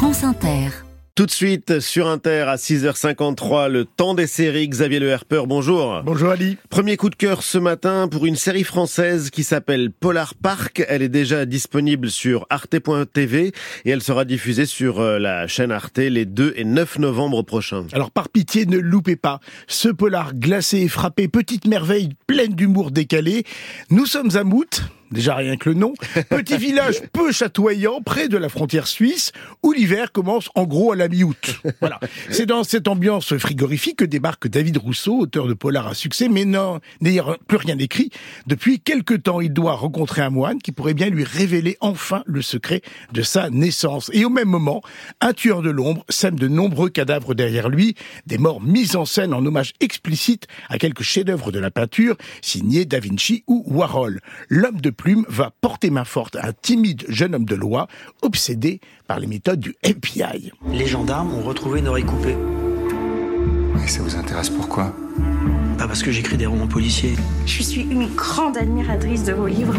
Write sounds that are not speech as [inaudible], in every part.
France Inter. Tout de suite sur Inter à 6h53, le temps des séries. Xavier Le Herper, bonjour. Bonjour Ali. Premier coup de cœur ce matin pour une série française qui s'appelle Polar Park. Elle est déjà disponible sur arte.tv et elle sera diffusée sur euh, la chaîne Arte les 2 et 9 novembre prochains. Alors par pitié, ne loupez pas ce polar glacé et frappé, petite merveille pleine d'humour décalé. Nous sommes à Mout, déjà rien que le nom, [laughs] petit village peu chatoyant près de la frontière suisse où l'hiver commence en gros à la mi-août. Voilà. [laughs] C'est dans cette ambiance frigorifique que débarque David Rousseau, auteur de polar à succès, mais non, n'ayant plus rien écrit. Depuis quelque temps, il doit rencontrer un moine qui pourrait bien lui révéler enfin le secret de sa naissance. Et au même moment, un tueur de l'ombre sème de nombreux cadavres derrière lui, des morts mises en scène en hommage explicite à quelques chefs-d'œuvre de la peinture, signés Da Vinci ou Warhol. L'homme de plume va porter main forte à un timide jeune homme de loi, obsédé par les méthodes du FBI. Les gendarmes ont retrouvé une oreille coupée. Et ça vous intéresse pourquoi? Pas parce que j'écris des romans policiers. Je suis une grande admiratrice de vos livres.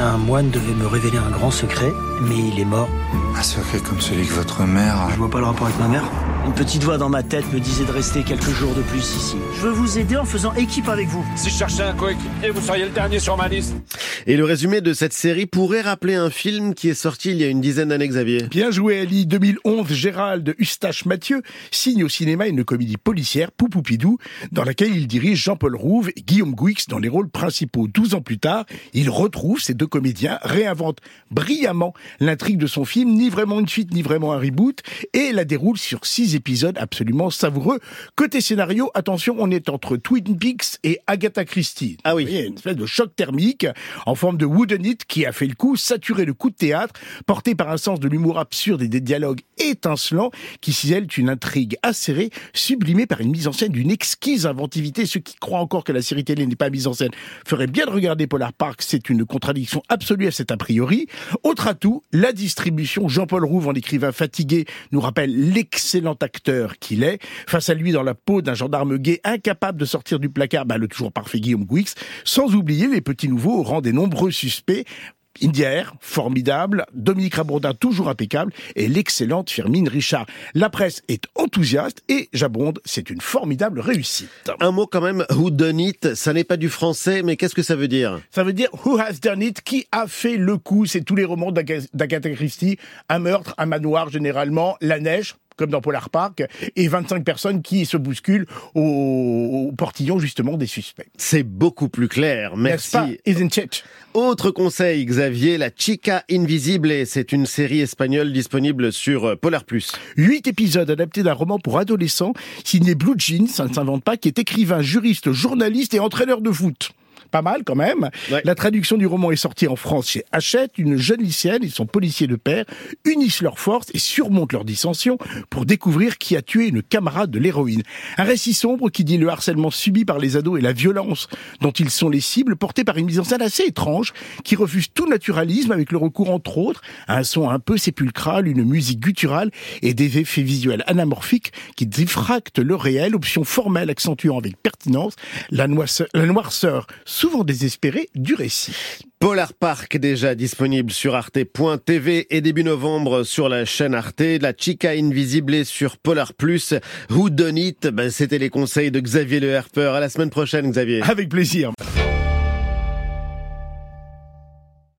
Un moine devait me révéler un grand secret, mais il est mort. Un secret comme celui que votre mère a... Je vois pas le rapport avec ma mère. Une petite voix dans ma tête me disait de rester quelques jours de plus ici. Je veux vous aider en faisant équipe avec vous. Si je cherchais un coéquipier, vous seriez le dernier sur ma liste. Et le résumé de cette série pourrait rappeler un film qui est sorti il y a une dizaine d'années, Xavier. Bien joué Ali, 2011, Gérald Eustache Mathieu signe au cinéma une comédie policière, Poupoupidou, dans laquelle il dirige Jean-Paul Rouve et Guillaume Gouix dans les rôles principaux. 12 ans plus tard, il retrouve ces deux comédiens, réinvente brillamment l'intrigue de son film, ni vraiment une suite, ni vraiment un reboot, et la déroule sur six épisodes absolument savoureux. Côté scénario, attention, on est entre Twin Peaks et Agatha Christie. Ah oui. Vous voyez, une espèce de choc thermique en forme de wooden it qui a fait le coup, saturé le coup de théâtre, porté par un sens de l'humour absurde et des dialogues étincelants qui cisèlent une intrigue acérée, sublimée par une mise en scène d'une exquise inventivité. Ceux qui croient encore que la série télé n'est pas mise en scène feraient bien de regarder Polar Park, c'est une contradiction absolue à cet a priori. Autre atout, la distribution. Jean-Paul Rouve, en écrivain fatigué, nous rappelle l'excellent acteur qu'il est. Face à lui, dans la peau d'un gendarme gay incapable de sortir du placard, bah, le toujours parfait Guillaume Gouix, sans oublier les petits nouveaux au rang des nombreux suspects. Indier, formidable, Dominique Rabondin toujours impeccable et l'excellente Firmine Richard. La presse est enthousiaste et j'abonde, c'est une formidable réussite. Un mot quand même, Who Done It, ça n'est pas du français, mais qu'est-ce que ça veut dire? Ça veut dire Who has done it Qui a fait le coup? C'est tous les romans d'Aga- d'Agatha Christie. Un meurtre, un manoir généralement, la neige comme dans Polar Park, et 25 personnes qui se bousculent au, au portillon justement des suspects. C'est beaucoup plus clair, N'est-ce pas merci. Isn't it? Autre conseil, Xavier, La Chica Invisible, c'est une série espagnole disponible sur euh, Polar Plus. Huit épisodes adaptés d'un roman pour adolescents signé Blue Jean, ça ne s'invente pas, qui est écrivain, juriste, journaliste et entraîneur de foot. Pas mal quand même. Ouais. La traduction du roman est sortie en France chez Hachette. Une jeune lycéenne et son policier de père unissent leurs forces et surmontent leurs dissensions pour découvrir qui a tué une camarade de l'héroïne. Un récit sombre qui dit le harcèlement subi par les ados et la violence dont ils sont les cibles, porté par une mise en scène assez étrange qui refuse tout naturalisme avec le recours entre autres à un son un peu sépulcral, une musique gutturale et des effets visuels anamorphiques qui diffractent le réel, option formelle accentuant avec pertinence la noirceur, la noirceur souvent désespérée du récit. Polar Park déjà disponible sur arte.tv et début novembre sur la chaîne Arte, La Chica Invisible sur Polar Plus, Who Done It, ben, c'était les conseils de Xavier Le Herper. À la semaine prochaine Xavier. Avec plaisir.